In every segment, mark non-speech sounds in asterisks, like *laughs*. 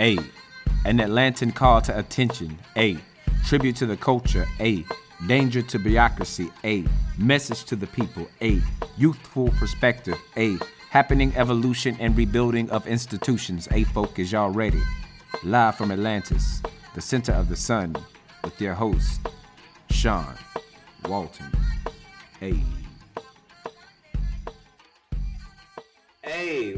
A. An Atlantan call to attention. A. Tribute to the culture. A. Danger to bureaucracy. A. Message to the people. A. Youthful perspective. A. Happening evolution and rebuilding of institutions. A. Focus, y'all ready? Live from Atlantis, the center of the sun, with your host, Shawn Walton. A.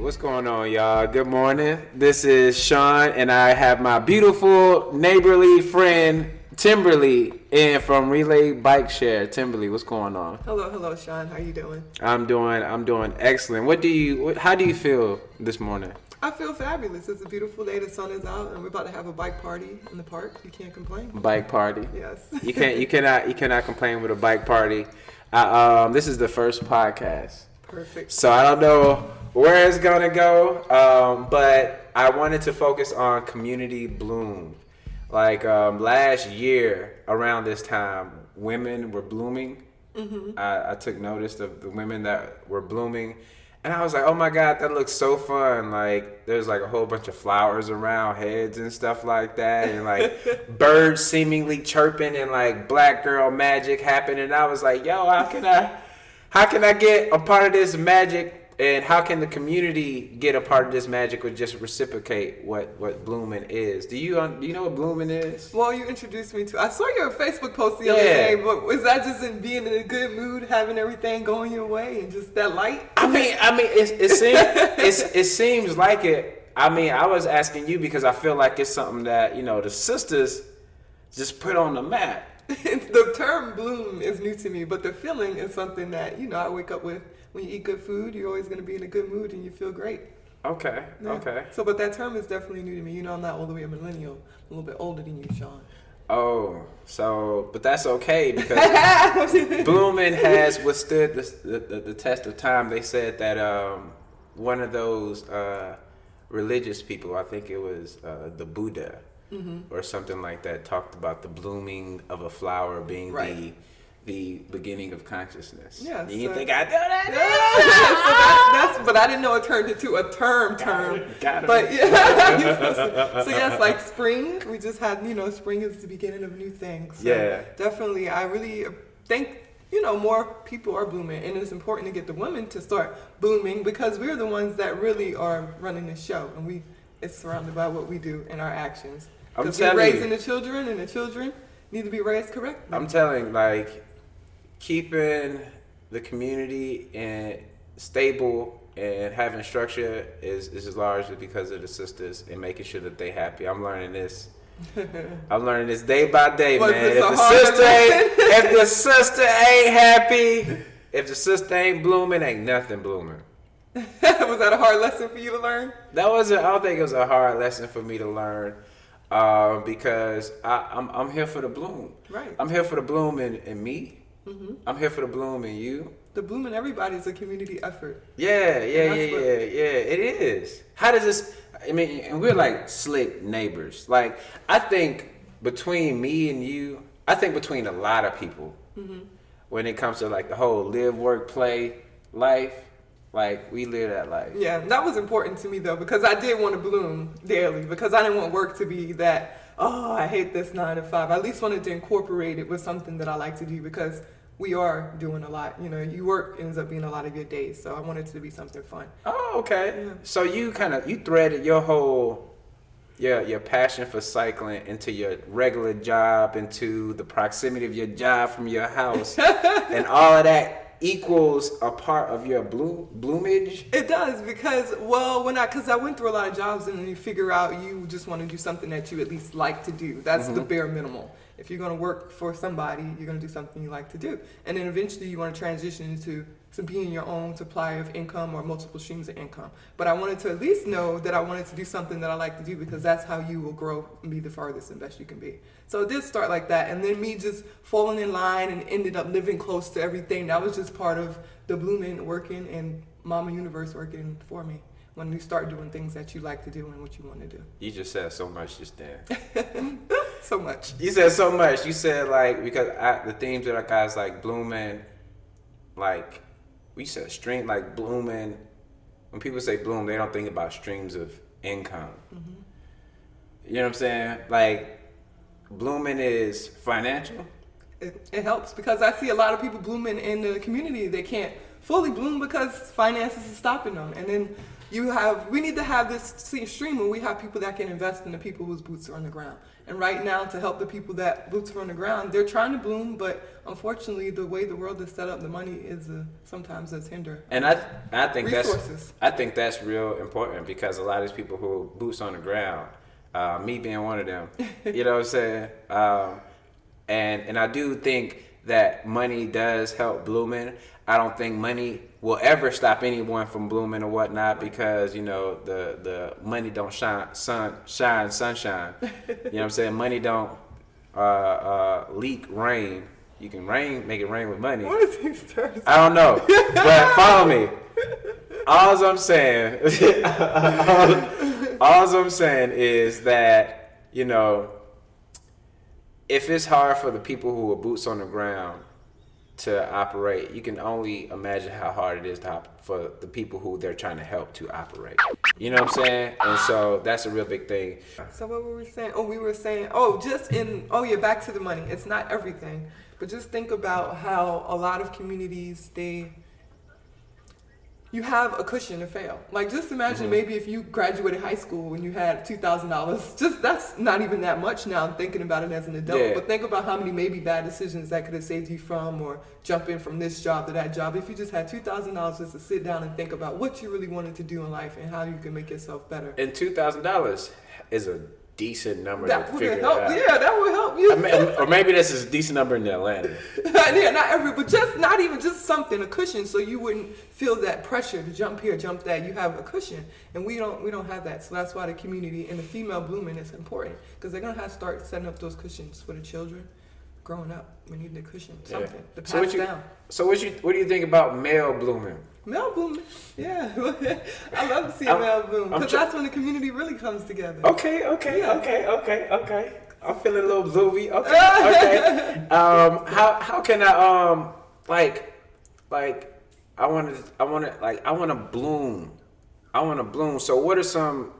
what's going on, y'all? Good morning. This is Shawn, and I have my beautiful neighborly friend Timberley in from Relay Bike Share. Timberley, what's going on? Hello, hello, Shawn. How you doing? I'm doing. I'm doing excellent. What do you? What, how do you feel this morning? I feel fabulous. It's a beautiful day. The sun is out, and we're about to have a bike party in the park. You can't complain. Bike party. Yes. You can't. You cannot. You cannot complain with a bike party. Uh, um, this is the first podcast. Perfect. So I don't know where it's gonna go, um, but I wanted to focus on community bloom. Like um, last year around this time, women were blooming. Mm-hmm. I, I took notice of the women that were blooming, and I was like, "Oh my god, that looks so fun!" Like there's like a whole bunch of flowers around heads and stuff like that, and like *laughs* birds seemingly chirping and like black girl magic happening. And I was like, "Yo, how can I?" How can I get a part of this magic and how can the community get a part of this magic or just reciprocate what what blooming is? Do you um, do you know what blooming is? Well, you introduced me to. I saw your Facebook post the other day, but was that just in being in a good mood, having everything going your way, and just that light? I mean, I mean, it, *laughs* it seems it's, it seems like it. I mean, I was asking you because I feel like it's something that you know the sisters just put on the map. *laughs* the term bloom is new to me, but the feeling is something that you know I wake up with. When you eat good food, you're always going to be in a good mood and you feel great. Okay, Yeah. okay. So, but that term is definitely new to me. You know, I'm not all the way a millennial. I'm a little bit older than you, Shawn. Oh, so but that's okay because *laughs* blooming has withstood the, the, the test of time. They said that um, one of those uh, religious people, I think it was uh, the Buddha Mm-hmm. or something like that, talked about the blooming of a flower being Right. the the beginning of consciousness. Yeah, you so- think I do that? *laughs* so that, that's, but I didn't know it turned into a term term. it, got it. But yeah, *laughs* to- so yes, like *laughs* spring, we just had, you know, spring is the beginning of new things. So Yeah. Definitely, I really think, you know, more people are blooming, and it's important to get the women to start blooming because we're the ones that really are running the show, and we it's surrounded by what we do and our actions. I'm Because we're raising you. the children, and the children need to be raised correctly. I'm telling like keeping the community and stable and having structure is is largely because of the sisters and making sure that they happy. I'm learning this. *laughs* I'm learning this day by day, Was man. If the sister ain't, if the sister ain't happy, *laughs* if the sister ain't blooming, ain't nothing blooming. *laughs* Was that a hard lesson for you to learn? That wasn't. I don't think it was a hard lesson for me to learn, uh, because I, I'm I'm here for the bloom. Right. I'm here for the bloom in, in me. Mm-hmm. I'm here for the bloom in you. The bloom in everybody is a community effort. Yeah, yeah, yeah, yeah, yeah. It is. How does this? I mean, and we're like slick neighbors. Like I think between me and you, I think between a lot of people, Mm-hmm. when it comes to like the whole live, work, play life, like we live that life. Yeah, that was important to me though because I did want to bloom daily because I didn't want work to be that. Oh, I hate this nine to five. I at least wanted to incorporate it with something that I like to do because we are doing a lot. You know, you work ends up being a lot of your days, so I wanted it to be something fun. Oh, okay. Yeah. So you kind of you threaded your whole your your passion for cycling into your regular job, into the proximity of your job from your house, *laughs* and all of that equals a part of your bloom bloomage. It does because well, when I because I went through a lot of jobs and then you figure out you just want to do something that you at least like to do. That's the mm-hmm. bare minimal. If you're going to work for somebody, you're going to do something you like to do, and then eventually you want to transition into to being your own supply of income or multiple streams of income. But I wanted to at least know that I wanted to do something that I like to do because that's how you will grow and be the farthest and best you can be. So it did start like that, and then me just falling in line and ended up living close to everything. That was just part of the blooming working and Mama Universe working for me. When you start doing things that you like to do and what you want to do. You just said so much just then. *laughs* So much. You said so much. You said like because I, the themes that I guys like blooming, like we said stream like blooming. When people say bloom, they don't think about streams of income. Mm-hmm. You know what I'm saying? Like blooming is financial. It, it helps because I see a lot of people blooming in the community. They can't fully bloom because finances is stopping them. And then you have we need to have this stream where we have people that can invest in the people whose boots are on the ground. And right now, to help the people that boots are on the ground, they're trying to bloom, but unfortunately, the way the world is set up, the money is uh, sometimes as hinder. And I, I think Resources. that's I think that's real important because a lot of these people who boots on the ground, uh, me being one of them, *laughs* you know what I'm saying. Um, and and I do think that money does help blooming. I don't think money will ever stop anyone from blooming or whatnot because you know the the money don't shine sun shine sunshine. *laughs* you know what I'm saying? Money don't uh, uh, leak rain. You can rain make it rain with money. What is these terms? I don't know, but follow me. All I'm saying, all, *laughs* all I'm saying is that you know if it's hard for the people who are boots on the ground to operate, you can only imagine how hard it is to op- for the people who they're trying to help to operate. You know what I'm saying? And so that's a real big thing. So what were we saying? Oh, we were saying, oh, just in, oh yeah, back to the money. It's not everything, but just think about how a lot of communities they you have a cushion to fail. Like just imagine mm-hmm. maybe if you graduated high school and you had two thousand dollars. *laughs* Just that's not even that much now. I'm thinking about it as an adult. Yeah. But think about how many maybe bad decisions that could have saved you from or jumping from this job to that job. If you just had two thousand dollars just to sit down and think about what you really wanted to do in life and how you can make yourself better. And two thousand dollars is a decent number that to figure help. out. Yeah, that would help you. I mean, or maybe this is a decent number in Atlanta. *laughs* yeah, not every, but just not even just something, a cushion, so you wouldn't feel that pressure to jump here, jump that. You have a cushion, and we don't we don't have that. So that's why the community and the female blooming is important because they're gonna have to start setting up those cushions for the children growing up. We need the cushion, something yeah. to pass so what you, down. So what you what do you think about male blooming? Blooming, yeah. *laughs* I love to see male bloom because tr- that's when the community really comes together. Okay, okay, yeah. okay, okay, okay. I'm feeling a little bloomy. *laughs* Okay, okay. um, how how can I um like like I want to I want to like I want to bloom. I want to bloom. So what are some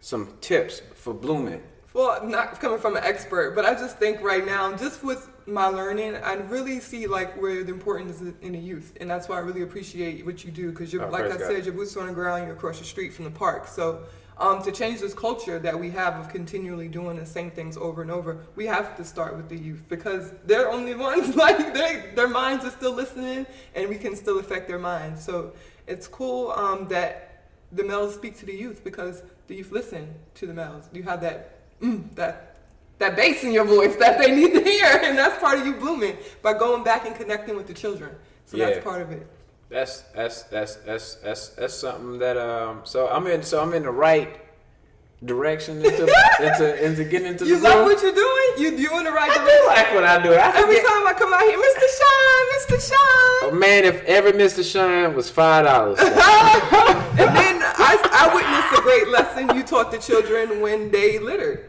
some tips for blooming? Well, not coming from an expert, but I just think right now, just with my learning, I really see like where the importance is in the youth, and that's why I really appreciate what you do because you're, oh, like I God. said, your boots on the ground, you're across the street from the park. So um, to change this culture that we have of continually doing the same things over and over, we have to start with the youth because they're only *laughs* ones like they, their minds are still listening, and we can still affect their minds. So it's cool um, that the males speak to the youth because the youth listen to the males. You have that mm, that that bass in your voice that they need to hear, and that's part of you blooming by going back and connecting with the children. So yeah. that's part of it. That's that's that's that's that's that's something that um. So I'm in. So I'm in the right direction into *laughs* into, into getting into you the. You love what you're doing. You you in the right I direction. I like what I do. I every time I come out here, Mr. Shine, Mr. Shine. Oh, man, if every Mr. Shine was five dollars. *laughs* and then I I witnessed a great lesson you taught the children when they littered.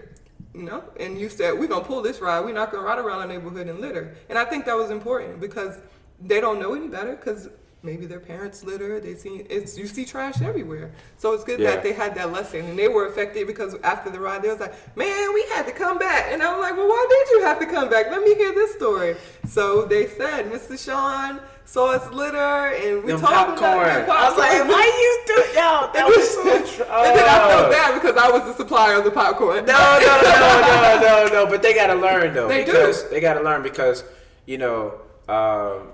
You know, and you said we're gonna pull this ride. We're not gonna ride around the neighborhood and litter. And I think that was important because they don't know any better because maybe their parents litter. They see it's you see trash everywhere. So it's good yeah. that they had that lesson and they were affected because after the ride they was like, man, we had to come back. And I was like, well, why did you have to come back? Let me hear this story. So they said, Mr. Shawn saw us litter and we Them talked popcorn. about popcorn. I was like, why you do yo? That was so *laughs* true. And then I felt bad because I was the supplier of the popcorn. No, no, no, no, no, no. But they gotta learn though. They because do. They gotta learn because you know. Um,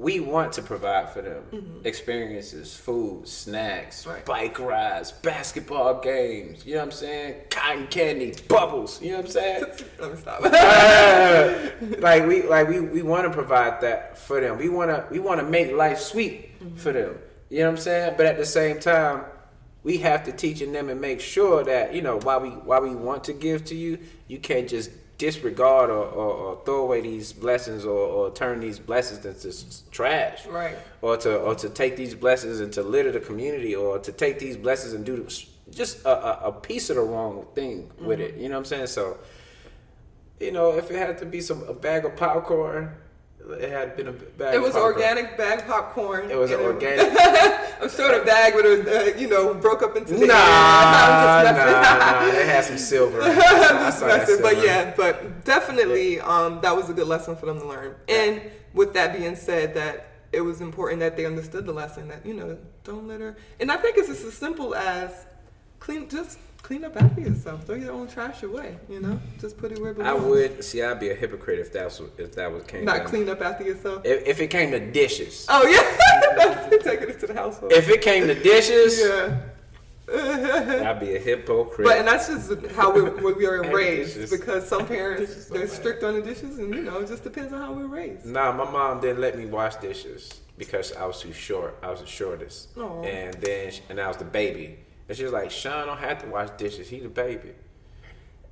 we want to provide for them mm-hmm. experiences, food, snacks, right. bike rides, basketball games. You know what I'm saying? Cotton candy, bubbles. You know what I'm saying? *laughs* Let me stop. uh, *laughs* like we like we, we want to provide that for them. We want to we want to make life sweet mm-hmm. for them. You know what I'm saying? But at the same time, we have to teach them and make sure that you know while we while we want to give to you, you can't just disregard or, or, or, throw away these blessings or, or, turn these blessings into trash. Right. Or to or to take these blessings and to litter the community or to take these blessings and do just a, a, a piece of the wrong thing mm-hmm. with it. You know what I'm saying? So, you know, if it had to be some a bag of popcorn It had been a bag. It was organic bag popcorn. It was an organic. *laughs* a sort of bag with a, uh, you know, broke up into the Nah, air. *laughs* I'm nah, nah. *laughs* They had some silver. in it. I saw just messing. But yeah, but definitely, um, that was a good lesson for them to learn. And with that being said, that it was important that they understood the lesson that you know, don't litter. And I think it's just as simple as clean, just clean up after yourself. Throw your own trash away. You know, just put it where it I would see. I'd be a hypocrite if that's if that was came. Not down. clean up after yourself. If, if it came to dishes. Oh yeah, *laughs* that's taking it to the household. If it came to dishes, yeah. *laughs* I'd be a hypocrite. But and that's just how we, *laughs* we are raised because some parents so they're bad. strict on the dishes and you know it just depends on how we're raised. Nah, my mom didn't let me wash dishes because I was too short. I was the shortest, Aw. and then and I was the baby. And she was like, "Shawn don't have to wash dishes. He the baby."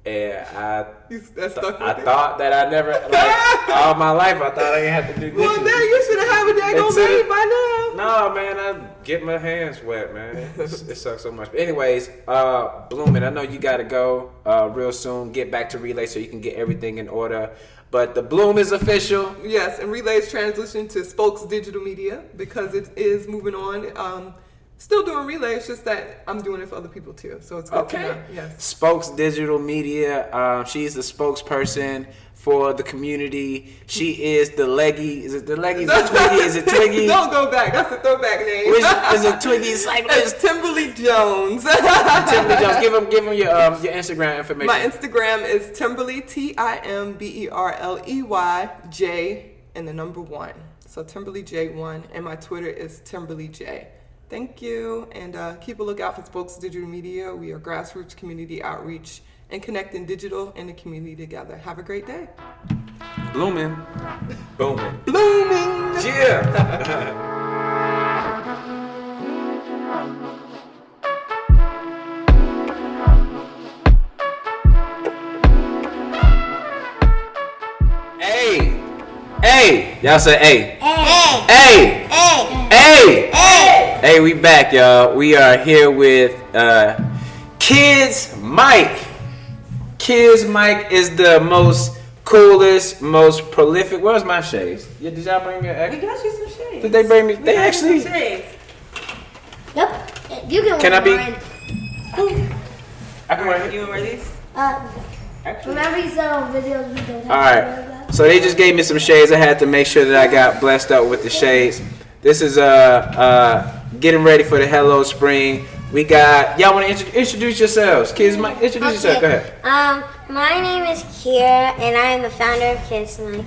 And I, You, that stuck with I thought that I never like *laughs* all my life. I thought I didn't have to do dishes. well, then you should have had a daggone baby by now. No, man, I get my hands wet, man. It sucks so much. But anyways, uh, Bloomin', I know you got to go uh, real soon. Get back to Relay so you can get everything in order. But the Bloom is official. Yes, and Relay's transition to Spokes Digital Media because it is moving on. Um, still doing Relay, it's just that I'm doing it for other people too. So it's good to Okay. know. Yes. Spokes Digital Media. Um, she's the spokesperson for the community. She is the leggy. Is it the leggy? Is it *laughs* Twiggy? Is it Twiggy? Don't go back. That's a throwback name. Which, is it *laughs* Twiggy? Cyclist? it's Timberley Jones. *laughs* Timberley Jones. Give him, give him your um, your Instagram information. My Instagram is Timberley T I M B E R L E Y J and the number one. So Timberley J one, and my Twitter is Timberley J. Thank you, and uh, keep a lookout for Spokes Digital Media. We are grassroots community outreach and connecting digital and the community together. Have a great day. Blooming. Booming. Blooming. Yeah. *laughs* hey, y'all say hey, Hey, hey, hey, hey, hey. hey. We back, y'all. We are here with uh, Kids Mike. Kids Mike is the most coolest, most prolific. Where's my shades? Yeah, did y'all bring me? An We got you some shades. Did they bring me? We They got you actually. some shades. Yep. You can. Can I be- mine. I can wear it. You wear these? Uh, Actually, remember you said on videos we don't have All right. So they just gave me some shades. I had to make sure that I got blessed up with the shades. This is uh uh getting ready for the Hello Spring. We got y'all want to intro- introduce yourselves, kids. Mike, introduce yourself. Go ahead. Um, my name is Kira, and I am the founder of Kids Mike.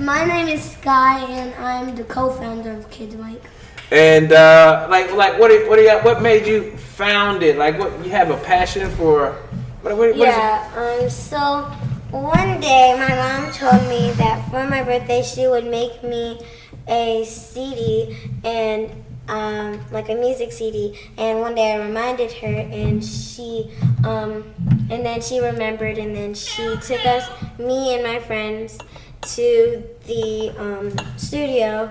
My name is Sky, and I'm the co-founder of Kids Mike. And uh, like like what are, what are y'all, what made you found it? Like what you have a passion for? What, what, what is it? Yeah. Um. So one day, my mom told me that for my birthday, she would make me a CD and um, like a music CD. And one day, I reminded her, and she um, and then she remembered, and then she took us, me and my friends, to the um, studio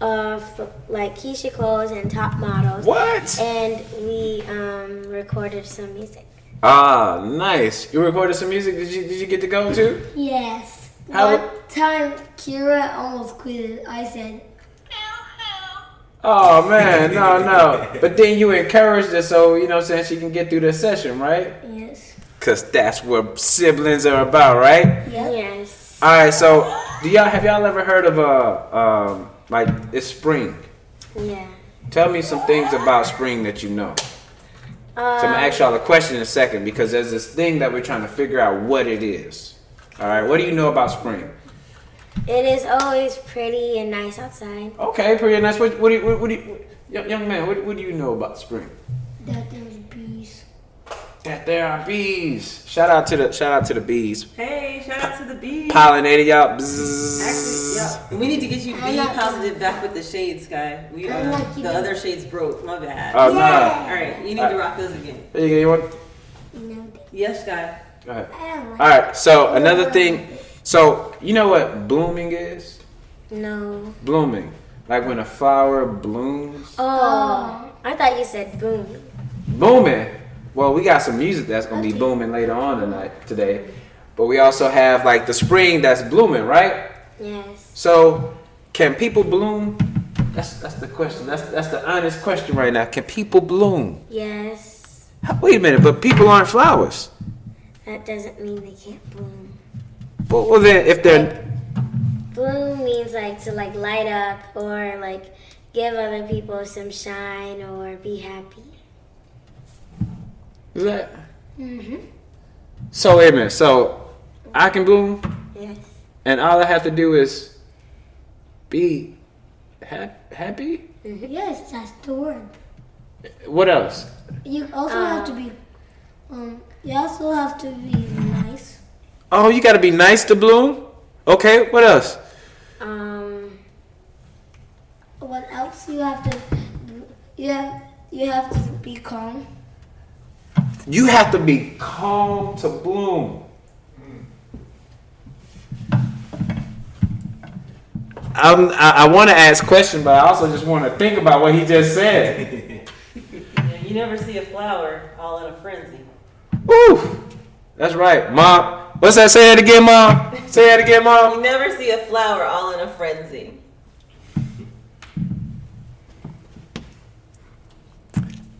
of like Keyshia Cole's and top models. What? And we um, recorded some music. Ah, nice. You recorded some music. Did you did you get to go too? Yes. How One time, Kira almost quit. I said, Oh man, no, *laughs* no. But then you encouraged her so you know I'm saying she can get through the session, right? yes. Cause that's what siblings are about, right? Yes. All right. So, do y'all have y'all ever heard of uh um like it's spring? Yeah. Tell me some things about spring that you know. So I'm Um, gonna ask y'all a question in a second because there's this thing that we're trying to figure out what it is. All right. What do you know about spring? it is always pretty and nice outside. Okay, pretty and nice. What, what do you, what, what do you, young young man? What, what do you know about spring? That there's bees. That there are bees. Shout out to the shout out to the bees. hey, shout out to the bees. Pollinated y'all. Actually, yeah, we need to get you I bee like positive back with the shades, guy. We I uh, like you. the other shades broke. My bad. Oh All no. right, you need Uh, to rock those again. There you go. You want? No. Yes, guy. Go ahead. Like All right. So another thing. So you know what blooming is? No. Blooming, like when a flower blooms. Oh. I thought you said boom. Booming. Well, we got some music that's gonna be booming later on tonight today, but we also have like the spring that's blooming, right? Yes. So Can people bloom? That's that's the question. That's that's the honest question right now. Can people bloom? Yes. Wait a minute, but people aren't flowers. That doesn't mean they can't bloom. Well, well then, if they're Bloom means like to like light up or like give other people some shine or be happy. Is that? Mhm. So wait a minute. So I can bloom, Yes. and all I have to do is be ha- happy. Yes, that's the word. What else? You also have to be, um, you also have to be nice. Oh, you got to be nice to bloom. Okay. What else? Um. What else? You have to, you have, you have to be calm. You have to be calm to bloom. I'm, I, I want to ask questions, but I also just want to think about what he just said. You never see a flower all in a frenzy. Woo! That's right, mom. What's that? Say it again, mom. Say it again, mom. You never see a flower all in a frenzy.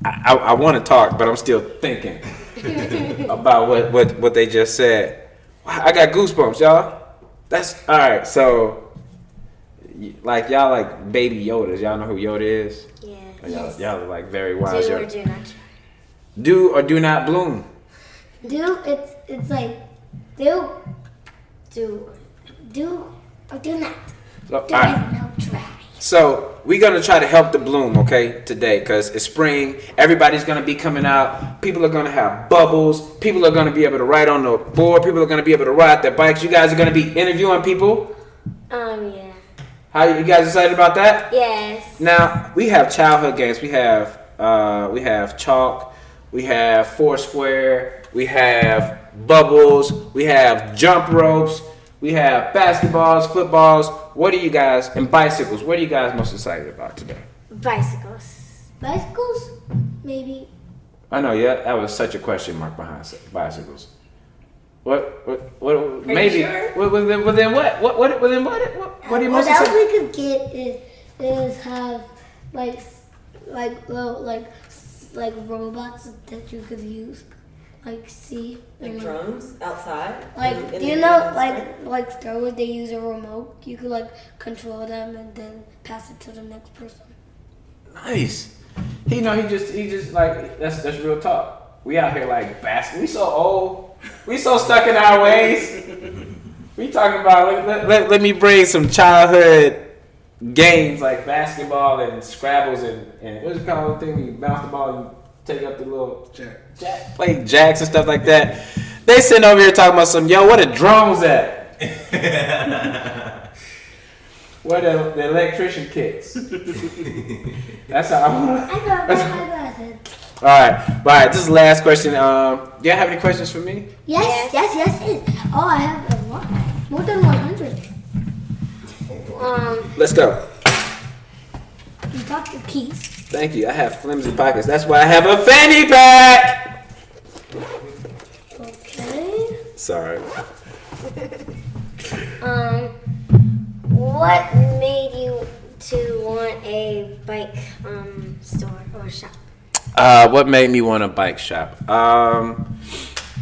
I, I, want to talk, but I'm still thinking *laughs* about what, what, what they just said. I got goosebumps, y'all. That's all right. So, like y'all like baby Yodas. Y'all know who Yoda is? Yeah. Y'all, y'all are like very wise. Do or Yoda. do not. Do or do not bloom. Do it's it's like do Do. do or do not. So, There right. is no try. So we're gonna try to help the bloom, okay, today, because it's spring. Everybody's gonna be coming out. People are gonna have bubbles. People are gonna be able to ride on the board. People are gonna be able to ride their bikes. You guys are gonna be interviewing people. Um. Yeah. How you guys excited about that? Yes. Now we have childhood games. We have uh, we have chalk. We have foursquare. We have bubbles. We have jump ropes. We have basketballs, footballs. What are you guys and bicycles? What are you guys most excited about today? Bicycles. Bicycles, maybe. I know, yeah, that was such a question mark behind bicycles. What? What? what maybe. sure? What, well, then, well, then what? What? What? Well, then what? What, what are you uh, What most else excited? we could get is is have like like little like like robots that you could use, like see. Like and, drones outside. Like, in- in do you know, urban like, like Star Wars, they use a remote. You could like control them and then pass it to the next person. Nice. He know he just he just like that's that's real talk. We out here like bas We so old. We so stuck in our ways. We talking about let, let, let, let me bring some childhood games like basketball and Scrabbles and, and what's it called the thing you bounce the ball and take up the little Jack. jack play jacks and stuff like that. They sitting over here talking about some yo, where the drums at? *laughs* Where the, the electrician kicks? That's how I want *laughs* I got my glasses. all right, all right. This is the last question. Um, do you have any questions for me? Yes, yes, yes, yes. Oh, I have a lot. More than 100. Um. Let's go. You got your keys. Thank you. I have flimsy pockets. That's why I have a fanny pack. Okay. Sorry. *laughs* Um. What made you to want a bike um store or shop? Uh, what made me want a bike shop? Um,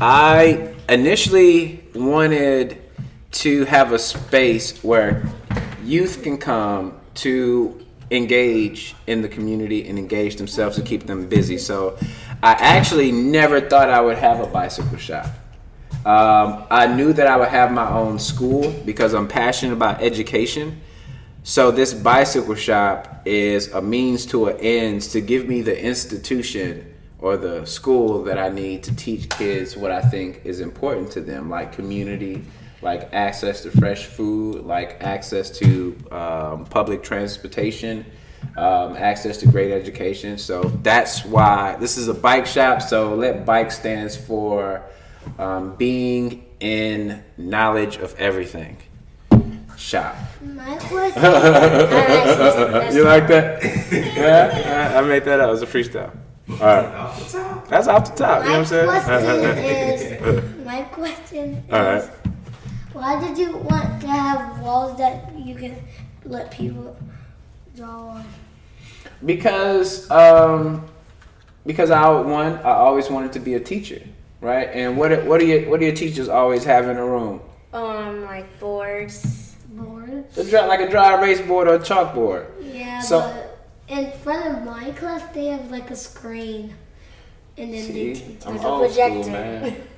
I initially wanted to have a space where youth can come to engage in the community and engage themselves to keep them busy. So I actually never thought I would have a bicycle shop. Um, I knew that I would have my own school because I'm passionate about education. So this bicycle shop is a means to an ends to give me the institution or the school that I need to teach kids what I think is important to them, like community, like access to fresh food, like access to um, public transportation, um, access to great education. So that's why this is a bike shop. So let bike stands for um, being in knowledge of everything. Shop. My question. *laughs* you like that? *laughs* yeah, I I made that up. It was a freestyle. All right, that's off the top. You know what I'm question saying? *laughs* is. My question is. All right. Why did you want to have walls that you can let people draw on? Because um, because I one I always wanted to be a teacher, right? And what what do you what do your teachers always have in a room? Um, like boards. Boards? A dry, like a dry erase board or a chalkboard. Yeah, So- but in front of my class, they have like a screen. And then they See, teach I'm us. a old school, projector.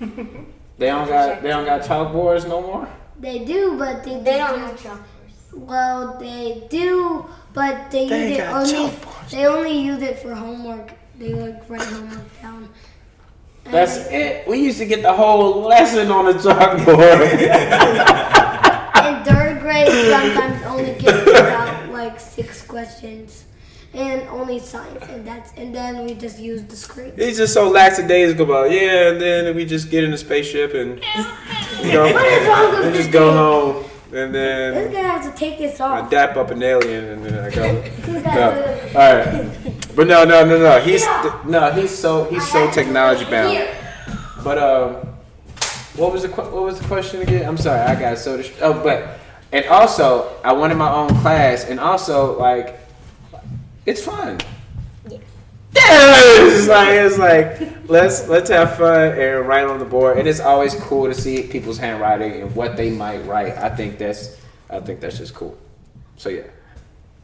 man. *laughs* they don't got they don't got chalkboards no more. They do, but they, They don't use- have chalkboards. Well, they do, but they, They use it only. They only use it for homework. They like write homework down. And That's they- it. We used to get the whole lesson on the chalkboard. *laughs* in third grade, sometimes only get about like six questions, and only science, and that's and then we just use the screen. He's just so lackadaisical about yeah, and then we just get in the spaceship and you know, What is wrong with and this just go home and then this guy has to take this I dap up an alien and then I go. *laughs* No. All right, but no, no, no, no. He's no, he's so he's so technology bound. But um, what was the what was the question again? I'm sorry, I got so dist- oh, but and also I wanted my own class, and also like it's fun. Yeah, it's *laughs* like it's like let's let's have fun and write on the board, and it's always cool to see people's handwriting and what they might write. I think that's I think that's just cool. So yeah,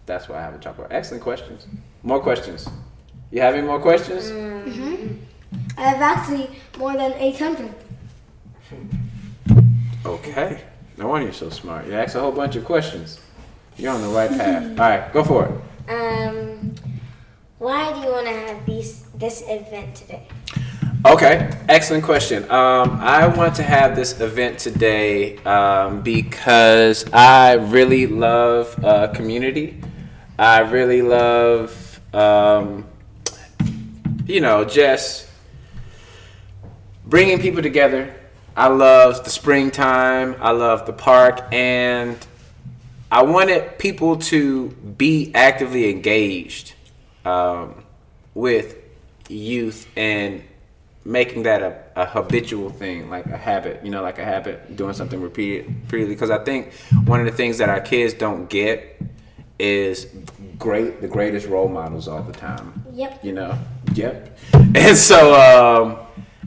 that's why I have a chalkboard. Excellent questions. More questions. You have any more questions? I have actually more than 800. Okay. No wonder you're so smart. You asked a whole bunch of questions. You're on the right path. All right, go for it. Um, why do you want to have these this event today? Okay, excellent question. Um, I want to have this event today um, because I really love uh, community. I really love, um, you know, just bringing people together. I love the springtime. I love the park, and I wanted people to be actively engaged um, with youth and making that a, a habitual thing, like a habit, you know, like a habit, doing something repeated, repeatedly. Because I think one of the things that our kids don't get is great, the greatest role models all the time. Yep. You know, yep. *laughs* And so um,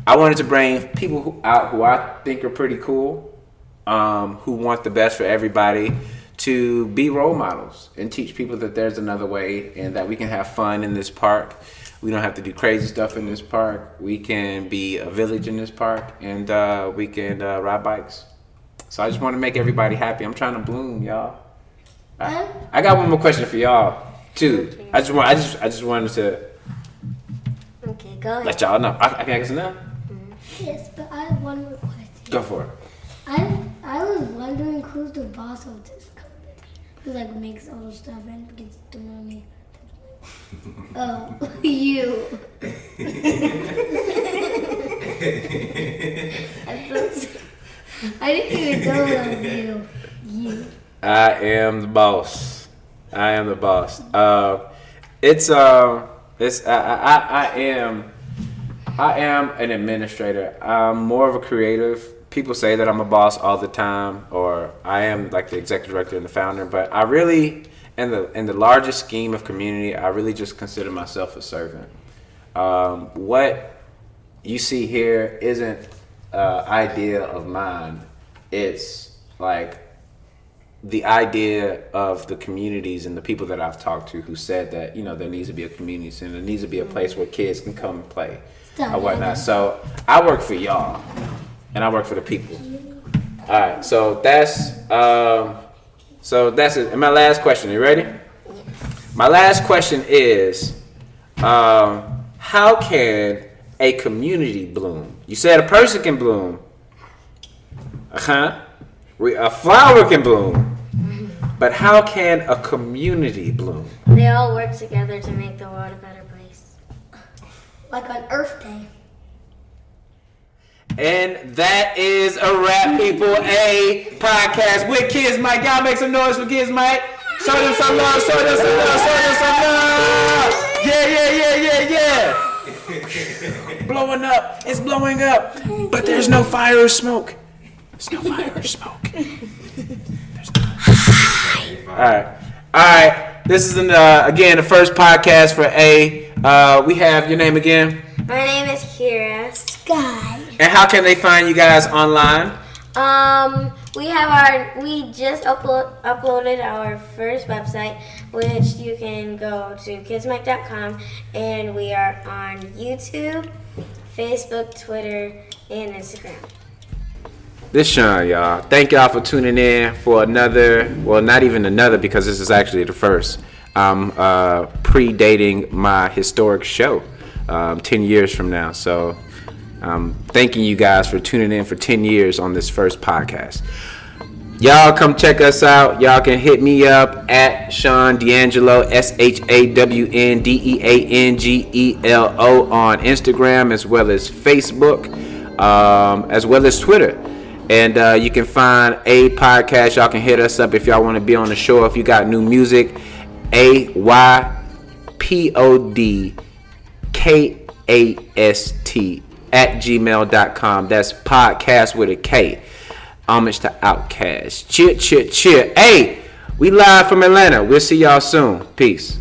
I wanted to bring people who, out who I think are pretty cool, um, who want the best for everybody, to be role models and teach people that there's another way and that we can have fun in this park. We don't have to do crazy stuff in this park. We can be a village in this park and uh, we can uh, ride bikes. So I just want to make everybody happy. I'm trying to bloom, y'all. I, I got one more question for y'all too. I just want, I just, I just wanted to Okay, go ahead. let y'all know. I, I can ask now. Yes, but I have one more question. Go for it. I I was wondering who's the boss of this. Who like makes all the stuff and gets the money. Oh, *laughs* you. I *laughs* I didn't even know that was you. You. I am the boss. I am the boss. Uh, it's um, it's I, I I am I am an administrator. I'm more of a creative. People say that I'm a boss all the time, or I am like the executive director and the founder. But I really, in the in the largest scheme of community, I really just consider myself a servant. Um, what you see here isn't uh, idea of mine. It's like the idea of the communities and the people that I've talked to who said that you know there needs to be a community center, there needs to be a place where kids can come and play Stop or whatnot. So I work for y'all, and I work for the people. All right, so that's um, so that's it. And my last question, Are you ready? My last question is, um, how can a community bloom? You said a person can bloom. Uh huh. A flower can bloom. But how can a community bloom? They all work together to make the world a better place. Like on Earth Day. And that is a wrap, people. A podcast with Kids Mike. Y'all make some noise for Kids Mike. Show them some love. Show them some love. Show them some love. Yeah, yeah, yeah, yeah, yeah. blowing up. It's blowing up. But there's no fire or smoke. There's no fire or smoke. There's no. All right. All right, this is an, uh, again the first podcast for A. Uh, we have your name again, My name is Kira. Sky. And how can they find you guys online? Um, we have our we just upload uploaded our first website, which you can go to kidsmac.com, and we are on YouTube, Facebook, Twitter, and Instagram. This Shawn, y'all. Thank y'all for tuning in for another. Well, not even another because this is actually the first. Um, uh, predating my historic show, um, ten years from now. So, um, thanking you guys for tuning in for ten years on this first podcast. Y'all come check us out. Y'all can hit me up at Shawn Deangelo, S H A W N D E A N G E L O on Instagram as well as Facebook, um, as well as Twitter. And uh, you can find a podcast. Y'all can hit us up if y'all want to be on the show. If you got new music, A Y P O D K A S T at gmail.com. That's podcast with a K. Homage to OutKast. Cheer, cheer, cheer. Hey, we live from Atlanta. We'll see y'all soon. Peace.